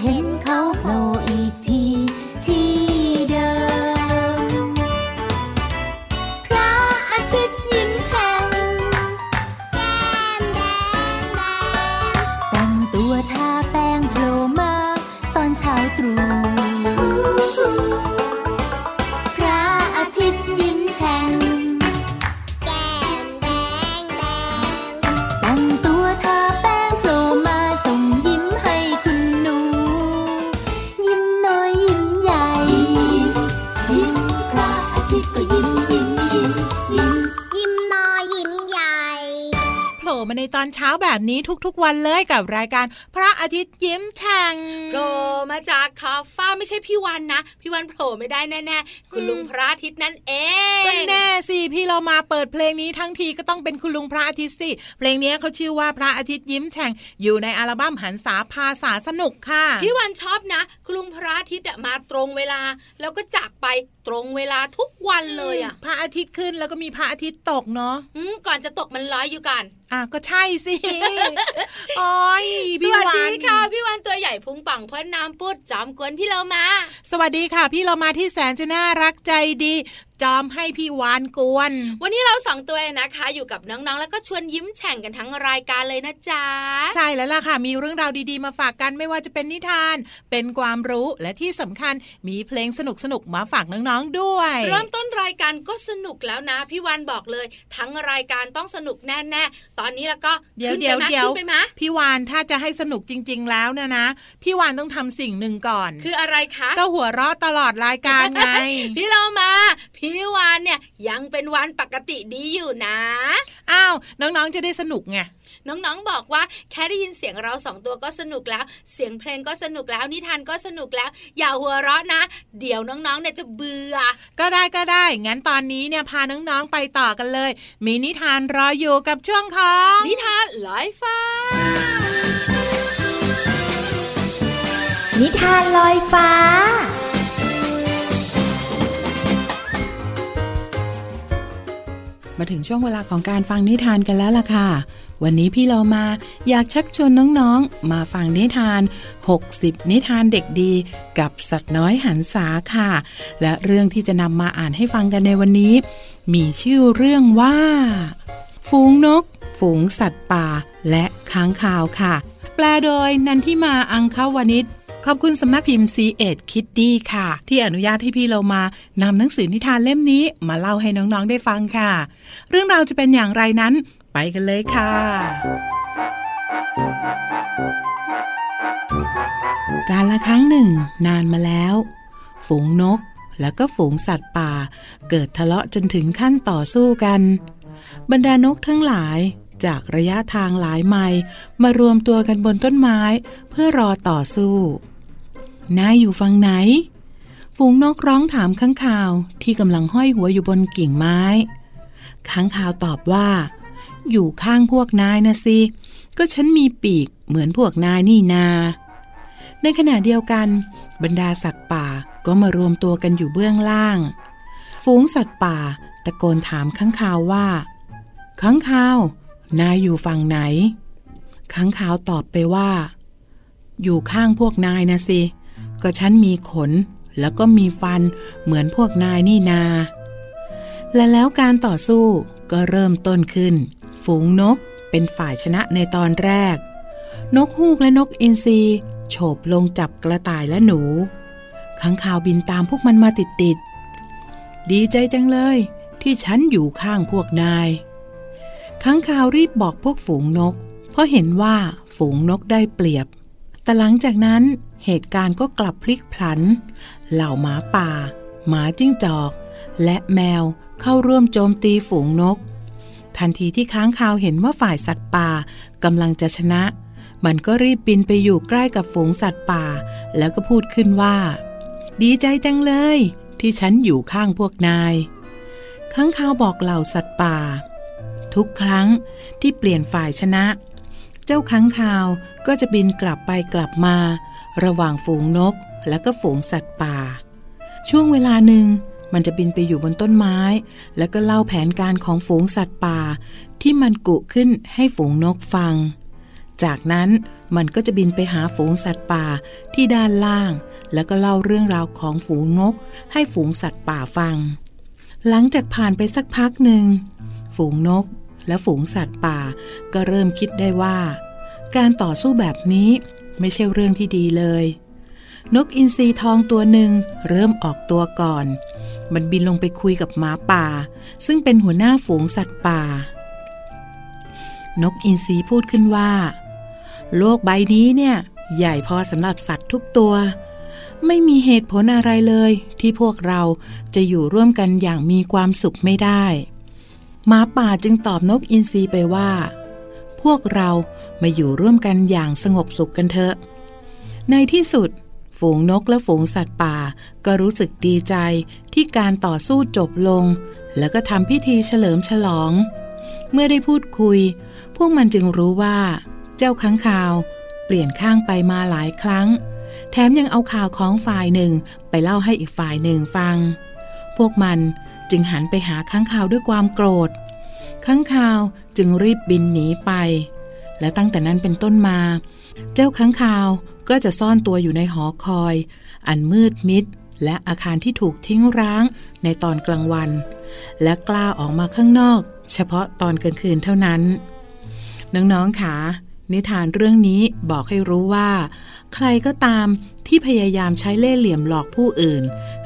変 นี้ทุกๆวันเลยกับรายการพระอาทิตย์ยิ้มแฉ่งโผล่มาจากขอบฟ้าไม่ใช่พี่วันนะ พี่วันโผล่ไม่ได้แน่ๆคุณลุงพระอาทิตย์นั่นเองก็แน่สิพี่เรามาเปิดเพลงนี้ทั้งทีก็ต้องเป็นคุณลุงพระอาทิตย์สิเพลงนี้เขาชื่อว่าพระอาทิตย์ยิ้มแฉ่งอยู่ในอัลบั้มหันษาภาษาสนุกค่ะพี่วันชอบนะ คุณลุงพระอาทิตย์มาตรงเวลาแล้วก็จากไป ตรงเวลาทุกวันเลยอะพระอาทิตย์ขึ้นแล้วก็มีพระอาทิตย์ตกเนาะก่อนจะตกมันลอยอยู่กันอะก็ใช่สิโอ้ยพี่วันสวัสดีค่ะ พี่วันตัวใหญ่พุงปังพ่นน้ำปุดจอมกวนพี่เรามา สวัสดีค่ะ พี่เรามาที่แสนจะน่ารักใจดี จอมให้พี่วานกวน วันนี้เราสองตัวนะคะ อยู่กับน้องๆ แล้วก็ชวนยิ้มแฉ่งกันทั้งรายการเลยนะจ๊ะ ใช่แล้วล่ะค่ะ มีเรื่องราวดีๆมาฝากกันไม่ว่าจะเป็นนิทาน เป็นความรู้และที่สำคัญมีเพลงสนุกๆมาฝากน้องๆด้วย เริ่มต้นรายการก็สนุกแล้วนะพี่วานบอกเลย ทั้งรายการต้องสนุกแน่ๆตอนนี้แล้วก็เดี๋ยวเดี๋ยวเดี๋ยวพี่วานถ้าจะให้สนุกจริง ๆ แล้วเนี่ยนะพี่วานต้องทำสิ่งหนึ่งก่อน คืออะไรคะก็หัวเราะตลอดรายการไงพี่เรามาพี่วานเนี่ยยังเป็นวันปกติดีอยู่นะ อ้าว น้องๆจะได้สนุกไง น้องๆบอกว่าแค่ได้ยินเสียงเราสองตัวก็สนุกแล้ว เสียงเพลงก็สนุกแล้วนิทานก็สนุกแล้ว อย่าหัวเราะนะ เดี๋ยวน้องๆเนี่ยจะเบื่อ ก็ได้ก็ได้ งั้นตอนนี้เนี่ยพาน้องๆไปต่อกันเลย มีนิทานรออยู่กับช่วงของนิทานลอยฟ้า นิทานลอยฟ้า มาถึงช่วงเวลาของการฟังนิทานกันแล้วล่ะค่ะ วันนี้พี่เรามาอยากชักชวนน้องๆ มาฟังนิทาน 60 นิทานเด็กดี กับสัตว์น้อยหันษาค่ะ และเรื่องที่จะนำมาอ่านให้ฟังกันในวันนี้ มีชื่อเรื่องว่า ฝูงนก ฝูงสัตว์ป่า และค้างคาวค่ะ แปลโดยนันทิมาอังคาวนิช ขอบคุณสำนักพิมพ์ซีเอ็ดคิดดีค่ะ ที่อนุญาตให้พี่เรามานำหนังสือนิทานเล่มนี้มาเล่าให้น้องๆได้ฟังค่ะ เรื่องราวจะเป็นอย่างไรนั้น ไปกันเลยค่ะ การละครั้งหนึ่ง นานมาแล้ว ฝูงนกแล้วก็ฝูงสัตว์ป่า เกิดทะเลาะจนถึงขั้นต่อสู้กัน บรรดานกทั้งหลายจากระยะทางหลายไมล์มารวมตัวกันบนต้นไม้ เพื่อรอต่อสู้ นายอยู่ฝั่งไหน ฝูงนกร้องถามข้างข่าวที่กำลังห้อยหัวอยู่บนกิ่งไม้ค้างข่าวตอบว่า อยู่ข้างพวกนายนะสิ ก็ฉันมีปีกเหมือนพวกนายนี่นา ในขณะเดียวกัน บรรดาสัตว์ป่าก็มารวมตัวกันอยู่เบื้องล่าง ฝูงสัตว์ป่าตะโกนถามข้างข่าวว่า ข้างข่าว นายอยู่ฝั่งไหน ข้างข่าวตอบไปว่า อยู่ข้างพวกนายนะสิ ก็ฉันมีขนแล้วก็มีฟันเหมือนพวกนายนี่นา และแล้วการต่อสู้ก็เริ่มต้นขึ้น ฝูงนกเป็นฝ่ายชนะในตอนแรก นกฮูกและนกอินทรีโฉบลงจับกระต่ายและหนูขังข่าวบินตามพวกมันมาติดติดดีใจจังเลย ที่ฉันอยู่ข้างพวกนายขังข่าวรีบบอกพวกฝูงนก เพราะเห็นว่าฝูงนกได้เปรียบ แต่หลังจากนั้นเหตุการณ์ก็กลับพลิกพลัน เหล่าหมาป่า หมาจิ้งจอก และแมวเข้าร่วมโจมตีฝูงนก ทันทีที่ค้างคาวเห็นว่าฝ่ายสัตว์ป่ากำลังจะชนะ มันก็รีบบินไปอยู่ใกล้กับฝูงสัตว์ป่า แล้วก็พูดขึ้นว่า ดีใจจังเลย ที่ฉันอยู่ข้างพวกนายค้างคาวบอกเหล่าสัตว์ป่า ทุกครั้งที่เปลี่ยนฝ่ายชนะ เจ้าค้างคาวก็จะบินกลับไปกลับมา ระหว่างฝูงนกและก็ฝูงสัตว์ป่า ช่วงเวลาหนึ่งมันจะบินไปอยู่บนต้นไม้ แล้วก็เล่าแผนการของฝูงสัตว์ป่า ที่มันกุขึ้นให้ฝูงนกฟัง จากนั้นมันก็จะบินไปหาฝูงสัตว์ป่าที่ด้านล่าง แล้วก็เล่าเรื่องราวของฝูงนก ให้ฝูงสัตว์ป่าฟัง หลังจากผ่านไปสักพักหนึ่ง ฝูงนก และฝูงสัตว์ป่า ก็เริ่มคิดได้ว่า การต่อสู้แบบนี้ไม่ใช่เรื่องที่ดีเลย นกอินทรีทองตัวหนึ่งเริ่มออกตัวก่อน มันบินลงไปคุยกับหมาป่า ซึ่งเป็นหัวหน้าฝูงสัตว์ป่า นกอินทรีพูดขึ้นว่า โลกใบนี้เนี่ย ใหญ่พอสำหรับสัตว์ทุกตัวไม่มีเหตุผลอะไรเลย ที่พวกเราจะอยู่ร่วมกันอย่างมีความสุขไม่ได้ หมาป่าจึงตอบนกอินทรีไปว่า พวกเรามาอยู่ร่วมกันอย่างสงบสุขกันเถอะ ในที่สุด ฝูงนกและฝูงสัตว์ป่าก็รู้สึกดีใจที่การต่อสู้จบลง แล้วก็ทำพิธีเฉลิมฉลอง เมื่อได้พูดคุย พวกมันจึงรู้ว่า เจ้าค้างคาว เปลี่ยนข้างไปมาหลายครั้ง แถมยังเอาข่าวของฝ่ายหนึ่งไปเล่าให้อีกฝ่ายหนึ่งฟัง พวกมัน จึงหันไปหาค้างคาวด้วยความโกรธค้างคาวจึงรีบบินหนีไป และตั้งแต่นั้นเป็นต้นมา เจ้าค้างคาวก็จะซ่อนตัวอยู่ในหอคอย อันมืดมิด และอาคารที่ถูกทิ้งร้างในตอนกลางวัน และกล้าออกมาข้างนอก เฉพาะตอนกลางคืนเท่านั้น น้องๆค่ะนิทานเรื่องนี้บอกให้รู้ว่า ใครก็ตามที่พยายามใช้เล่ห์เหลี่ยมหลอกผู้อื่น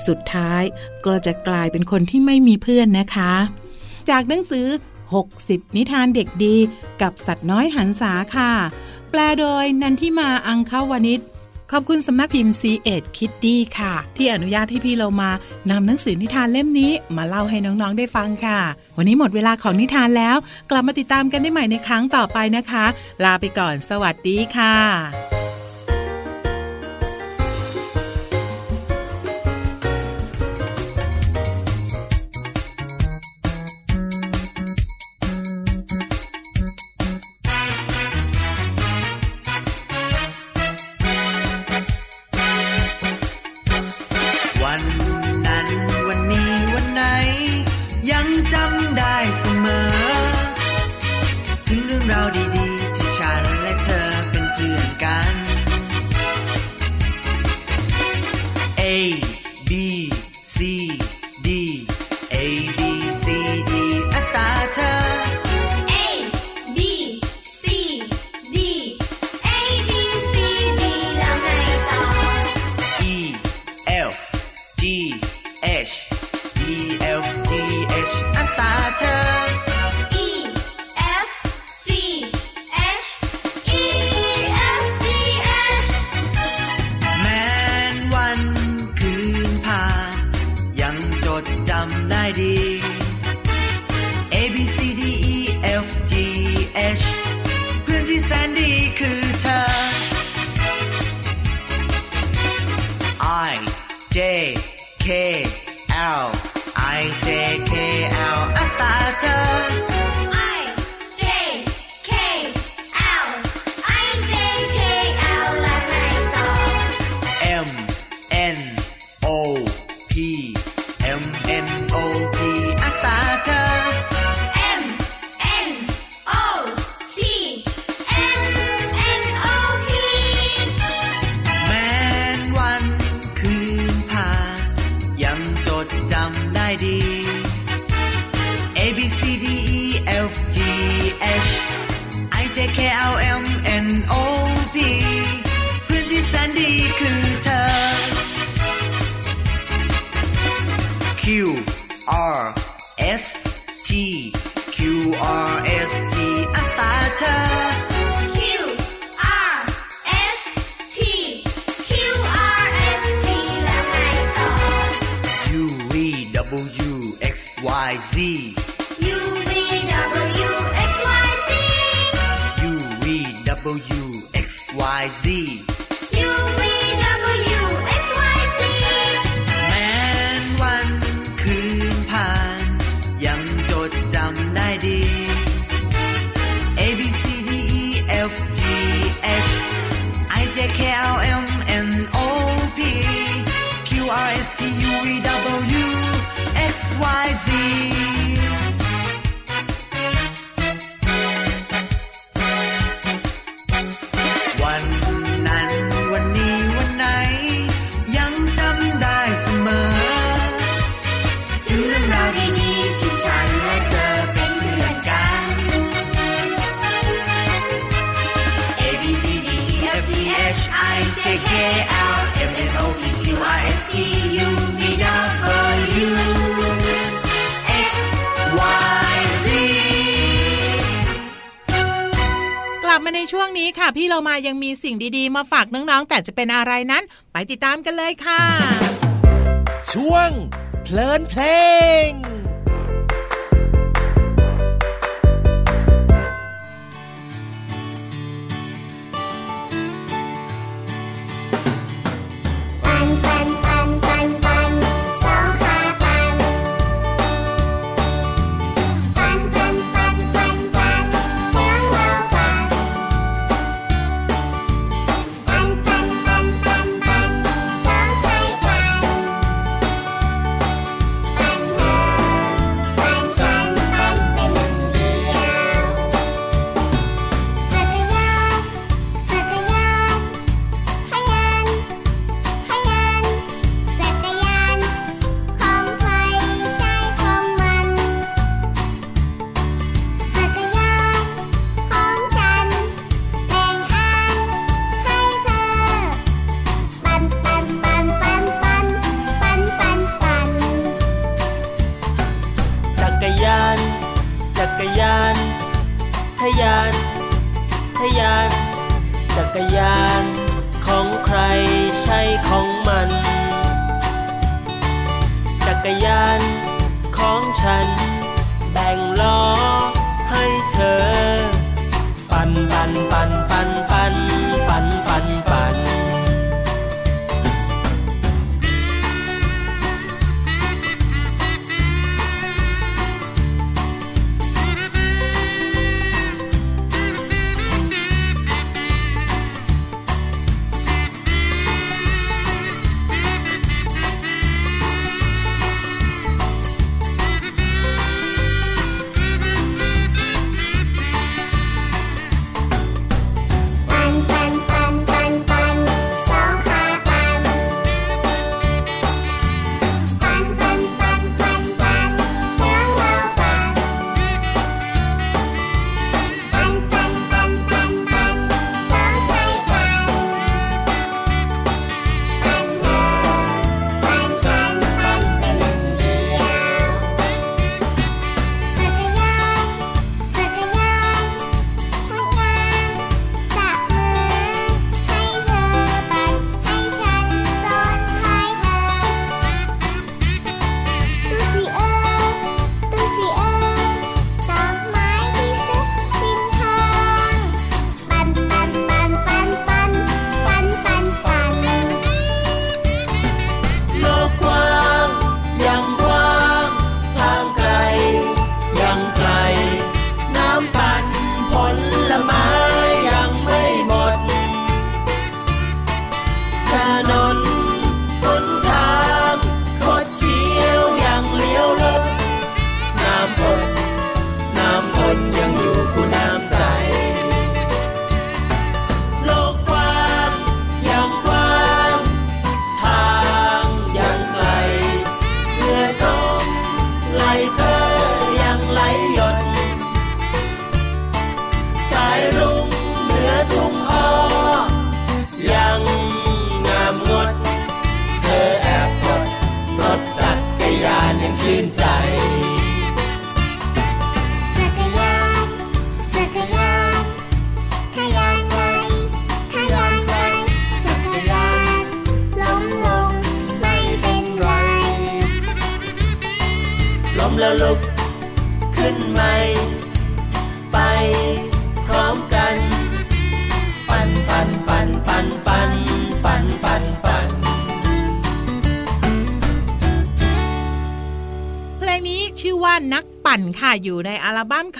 สุดท้ายก็จะกลายเป็นคนที่ไม่มีเพื่อนนะคะ จากหนังสือ 60 นิทานเด็กดี กับสัตว์น้อยหันษาค่ะ แปลโดยนันทิมาอังคาวนิชขอบคุณสำนักพิมพ์ c ีเอ็ดคิตตี้ค่ะ ที่อนุญาตให้พี่เรามานำหนังสือนิทานเล่มนี้มาเล่าให้น้องๆได้ฟังค่ะ วันนี้หมดเวลาของนิทานแล้ว กลับมาติดตามกันได้ใหม่ในครั้งต่อไปนะคะ ลาไปก่อนสวัสดีค่ะ มาในช่วงนี้ค่ะ พี่เรามายังมีสิ่งดีๆ มาฝากน้องๆ แต่จะเป็นอะไรนั้น ไปติดตามกันเลยค่ะ ช่วงเพลินเพลง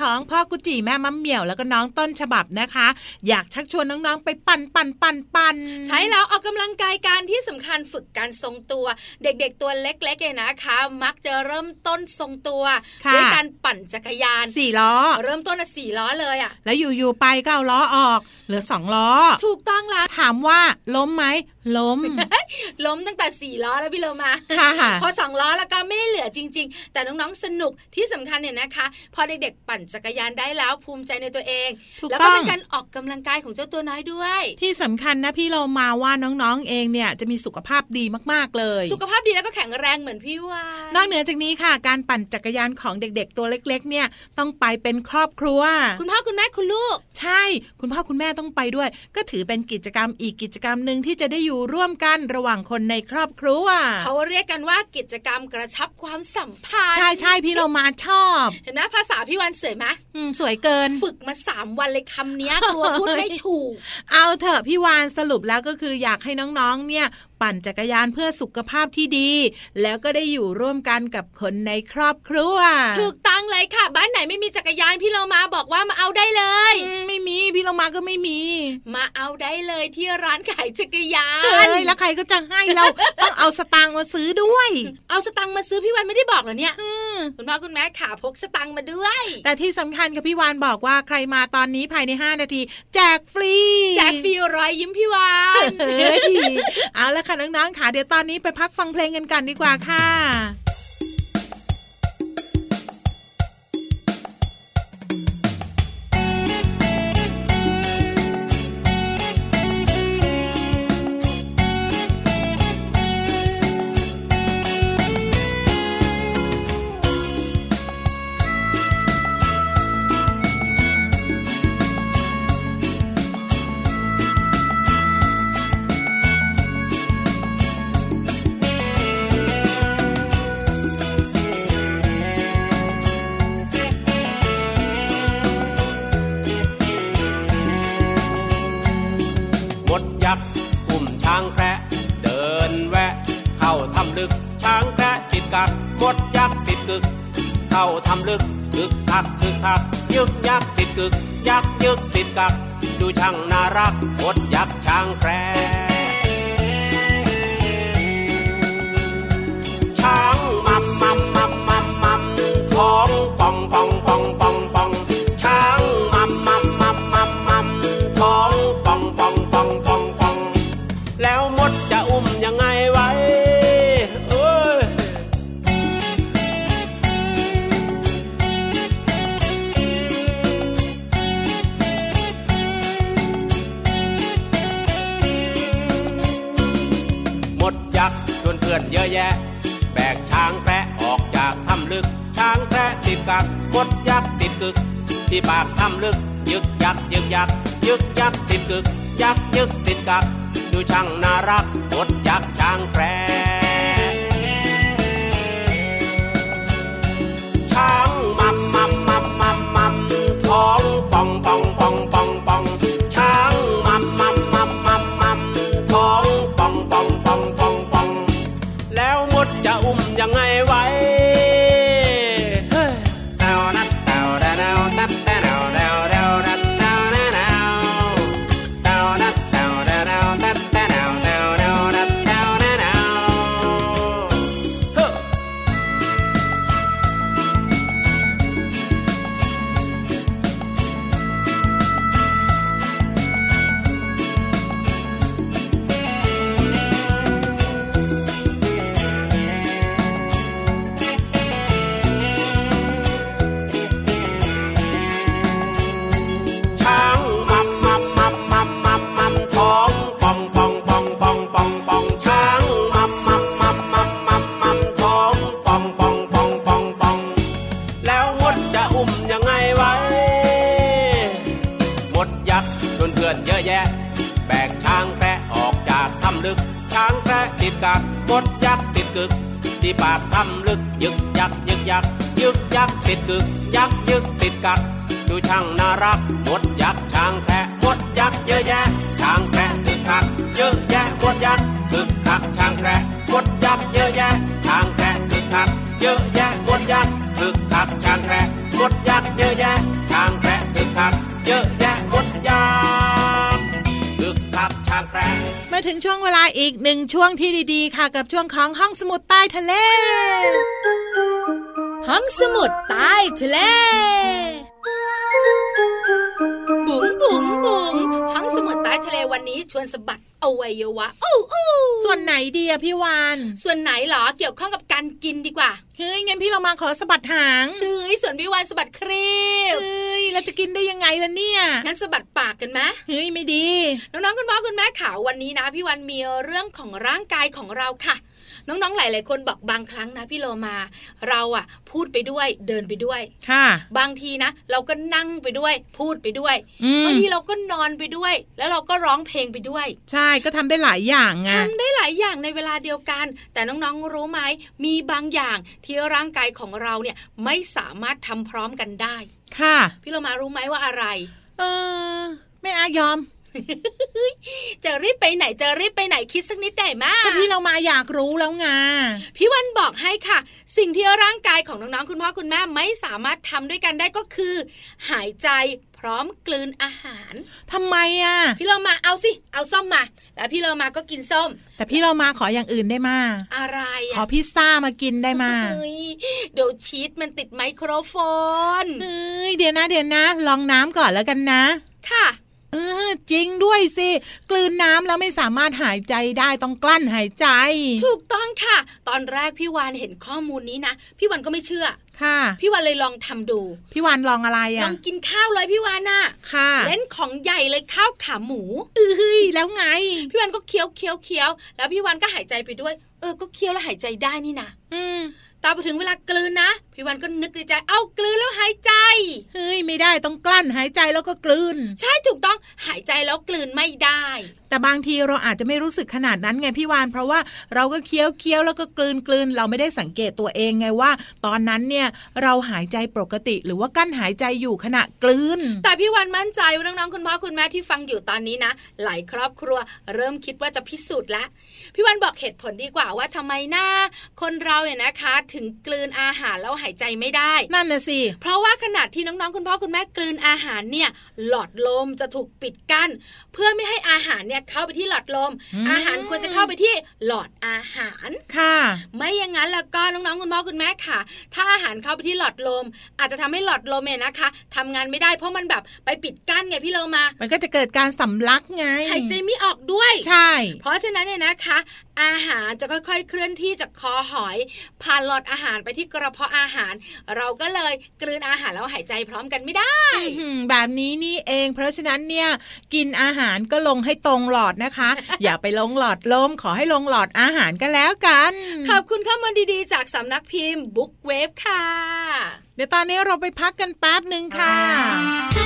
ของพ่อกุจิแม่มัมเหมี่ยวแล้วก็น้องต้นฉบับนะคะ อยากชักชวนน้องๆไปปั่นปั่นปั่นปั่นใช้แล้วออกกำลังกายการที่สำคัญฝึกการทรงตัว เด็กๆตัวเล็กๆเนี่ยนะคะ มักจะเริ่มต้นทรงตัวค่ะด้วยการปั่นจักรยานสี่ล้อ เริ่มต้นอะสี่ล้อเลยอะ แล้วอยู่ๆไปก็เอาล้อออกเหลือสองล้อ ถูกต้องแล้วถามว่าล้มไหมล้ม ล้มตั้งแต่สี่ล้อแล้วพี่โลมาค่ะพอสองล้อแล้วก็ไม่เหลือจริง ๆ แต่น้องๆสนุกที่สำคัญเนี่ยนะคะ พอเด็กๆปั่นจักรยานได้แล้วภูมิใจในตัวเองถูกแล้วต้ก็องเป็นการออกกำลังกายของเจ้าตัวน้อยด้วย ที่สำคัญนะพี่เรามาว่าน้องๆเองเนี่ยจะมีสุขภาพดีมากๆเลย สุขภาพดีแล้วก็แข็งแรงเหมือนพี่วานนอกเหนือจากนี้ค่ะ การปั่นจักรยานของเด็ก ๆ ตัวเล็ก ๆ เนี่ยต้องไปเป็นครอบครัว คุณพ่อคุณแม่คุณลูก ใช่ คุณพ่อคุณแม่ต้องไปด้วย ก็ถือเป็นกิจกรรมอีกกิจกรรมหนึ่งที่จะได้อยู่ร่วมกันระหว่างคนในครอบครัวเขาเรียกกันว่ากิจกรรมกระชับความสัมพันธ์ใช่ใช่พี่เรามาชอบ เห็นไหมภาษาพี่วันสวยไหมอืมสวยเกิน ฝึกมาสามวันเลยคำเนี้ยกลัวพูดไม่ถูก เอาเถอะพี่วานสรุปแล้วก็คืออยากให้น้องๆเนี่ย ปั่นจักรยานเพื่อสุขภาพที่ดี แล้วก็ได้อยู่ร่วมกันกับคนในครอบครัวถูกต้องเลยค่ะ บ้านไหนไม่มีจักรยานพี่เรามาบอกว่ามาเอาได้เลยอืมไม่มีพี่เรามาก็ไม่มี มาเอาได้เลยที่ร้านขายจักรยาเฮ้นยแล้วใครก็จะให้เราต้องเอาสตางค์มาซื้อด้วย เอาสตังค์มาซื้อพี่วันไม่ได้บอกเหรอเนี่ยอืมคุณพ่อคุณแม่ขาพกสตังค์มาด้วย แต่ที่สำคัญกับพี่วานบอกว่าใครมาตอนนี้ภายใน 5 นาที แจกฟรีแจกฟรีรอยยิ้มพี่วานเฮ้ยเอาละค่ะน้องๆค่ะเดี๋ยวตอนนี้ไปพักฟังเพลงกันกันดีกว่าค่ะ แล้วมดจะอุ้มยังไงไว้เอ้ยหมดยักษ์ชวนเพื่อนเยอะแยะ แบกช้างแพะออกจากถ้ำลึก ช้างแพะติดกักหมดยักษ์ติดกึก ที่ปากถ้ำลึก ยึกยักยึกยักยึกยักติดกึก ยักยึกติดกัก ดูช่างน่ารักหมดยักษ์ช้างแคร คระติดกัดมดยักษ์ติดกึกที่ปากทำลึกยึกยักยึกยักยึกยักติดกึกยักยึกติดกัดดูช่างน่ารักมดยักษ์ช้างแคระมดยักษ์เยอะแยะช้างแคระคึกคักเยอะแยะมดยักษ์คึกคักช้างแคระมดยักษ์เยอะแยะช้างแคระคึกคักเยอะแยะมดยักษ์คึกคักช้างแคระมดยักษ์เยอะแยะช้างแคระคึกคักเยอะแยะมดยักษ์ คึกคักช้างแรมาถึงช่วงเวลาอีกหนึ่งช่วงที่ดี ๆ ค่ะ กับช่วงของห้องสมุดใต้ทะเล ห้องสมุดใต้ทะเล ทะเลวันนี้ชวนสะบัดอวัยวะอู้อู้ส่วนไหนดีอะพี่วานส่วนไหนเหรอเกี่ยวข้องกับการกินดีกว่าเฮ้ยงั้นพี่เรามาขอสะบัดหางเฮ้ยส่วนพี่วานสะบัดครีบเฮ้ยแล้วจะกินได้ยังไงล่ะเนี่ยงั้นสะบัดปากกันไหมเฮ้ยไม่ดีน้องๆคุณพ่อคุณแม่ข่าววันนี้นะ พี่วันมีเรื่องของร่างกายของเราค่ะ น้องๆหลาย ๆ คนบอกบางครั้งนะพี่โลมา เราอะพูดไปด้วยเดินไปด้วยค่ะ บางทีนะ เราก็นั่งไปด้วย พูดไปด้วยอืมบางทีเราก็นอนไปด้วย แล้วเราก็ร้องเพลงไปด้วย ใช่ก็ทำได้หลายอย่างไงทำได้หลายอย่างในเวลาเดียวกัน แต่น้องๆรู้ไหมมีบางอย่างที่ร่างกายของเราเนี่ยไม่สามารถทำพร้อมกันได้ ค่ะ พี่โลมารู้ไหมว่าอะไร เออไม่อายอม จะรีบไปไหนจะรีบไปไหนคิดสักนิดได้ไหมก็พี่เรามาอยากรู้แล้วไงพี่วันบอกให้ค่ะ สิ่งที่ร่างกายของน้องๆคุณพ่อคุณแม่ไม่สามารถทำด้วยกันได้ก็คือ หายใจพร้อมกลืนอาหารทำไมอะ พี่เรามาเอาสิเอาส้มมา แล้วพี่เรามาก็กินส้ม แต่พี่เรามาขออย่างอื่นได้มาอะไรขออะพิซซ่ามากินได้มาเฮ้ยเดี๋ยวชีสมันติดไมโครโฟนเฮ้ยเดี๋ยวนะเดี๋ยวนะ ลองน้ำก่อนแล้วกันนะ ค่ะ เออจริงด้วยสิ กลืนน้ำแล้วไม่สามารถหายใจได้ต้องกลั้นหายใจ ถูกต้องค่ะ ตอนแรกพี่วานเห็นข้อมูลนี้นะพี่วันก็ไม่เชื่อค่ะ พี่วานเลยลองทำดู พี่วานลองอะไรลอะองกินข้าวเลยพี่วานน่ะค่ะ เล่นของใหญ่เลยข้าวขาหมูเอ้ยแล้วไง พี่วันก็เคี้ยวเคี้ยวเคี้ยวแล้วพี่วันก็หายใจไปด้วย เออก็เคี้ยวแล้วหายใจได้นี่นะอืมตอนไปถึงเวลากลืนนะพี่วันก็นึกในใจ เอ้ากลืนแล้วหายใจ เฮ้ยไม่ได้ต้องกลั้นหายใจแล้วก็กลืน ใช่ถูกต้องหายใจแล้วกลืนไม่ได้ แต่บางทีเราอาจจะไม่รู้สึกขนาดนั้นไงพี่วานเพราะว่าเราก็เคี้ยวเคี้ยวแล้วก็กลืนกลืนเราไม่ได้สังเกตตัวเองไงว่า ตอนนั้นเนี่ยเราหายใจปกติ หรือว่ากั้นหายใจอยู่ขณะกลืน แต่พี่วันมั่นใจว่าน้องๆคุณพ่อคุณแม่ที่ฟังอยู่ตอนนี้นะหลายครอบครัว เริ่มคิดว่าจะพิสูจน์ละพี่วันบอกเหตุผลดีกว่าว่าทำไมหน้าคนเราเนี่ยนะคะ ถึงกลืนอาหารแล้วหายใจไม่ได้ นั่นน่ะสิ เพราะว่าขณะที่น้องๆ คุณพ่อคุณแม่กลืนอาหารเนี่ย หลอดลมจะถูกปิดกั้น เพื่อไม่ให้อาหารเนี่ยเข้าไปที่หลอดลม อาหารควรจะเข้าไปที่หลอดอาหารค่ะ ไม่อย่างนั้นแล้วก็น้องๆ คุณพ่อคุณแม่ค่ะ ถ้าอาหารเข้าไปที่หลอดลม อาจจะทำให้หลอดลมเนี่ยนะคะทำงานไม่ได้เพราะมันแบบไปปิดกั้นไงพี่เรามา มันก็จะเกิดการสำลักไงหายใจไม่ออกด้วย ใช่ เพราะฉะนั้นเนี่ยนะคะอาหารจะค่อยๆ เคลื่อนที่จากคอหอย ผ่านหลอดอาหารไปที่กระเพาะอาหาร เราก็เลยกลืนอาหารแล้วหายใจพร้อมกันไม่ได้อื้อหือแบบนี้นี่เอง เพราะฉะนั้นเนี่ยกินอาหารก็ลงให้ตรงหลอดนะคะ อย่าไปลงหลอดลมขอให้ลงหลอดอาหารกันแล้วกัน ขอบคุณข้อมูลดีๆ จากสำนักพิมพ์บุ๊กเวฟค่ะ เดี๋ยวตอนนี้เราไปพักกันแป๊บหนึ่งค่ะ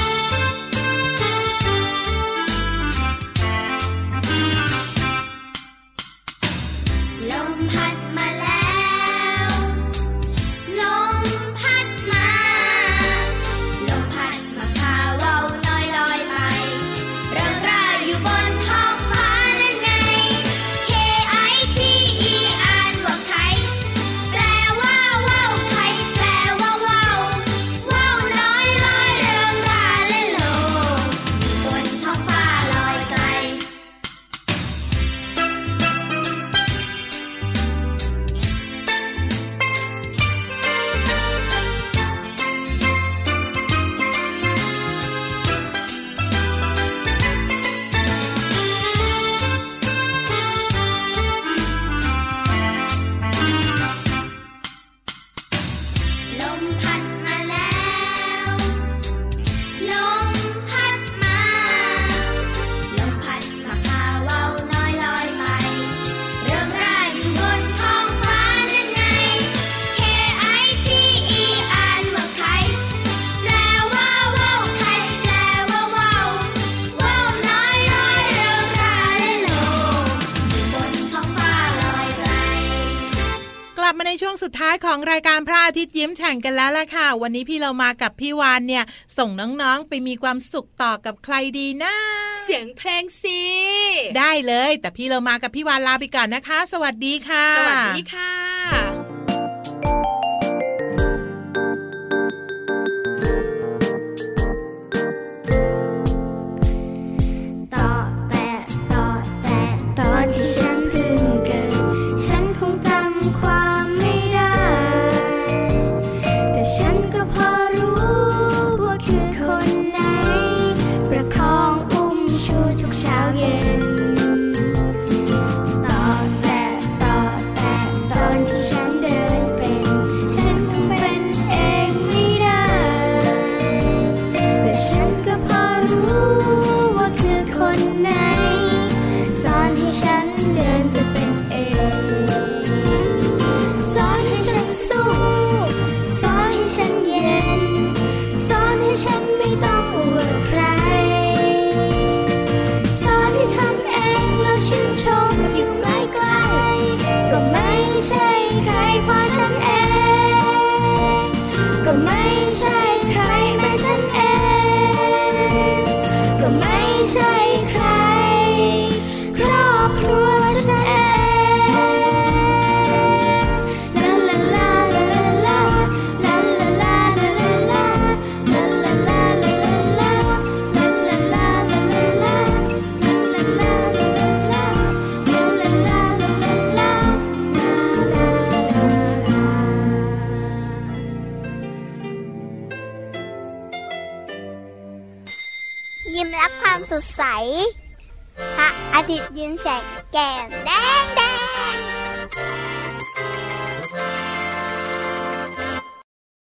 านกันแล้วล่ะค่ะ วันนี้พี่เรามากับพี่วานเนี่ย ส่งน้องๆไปมีความสุขต่อกับใครดีนะ เสียงเพลงสิได้เลย แต่พี่เรามากับพี่วานลาไปก่อนนะคะ สวัสดีค่ะ สวัสดีค่ะ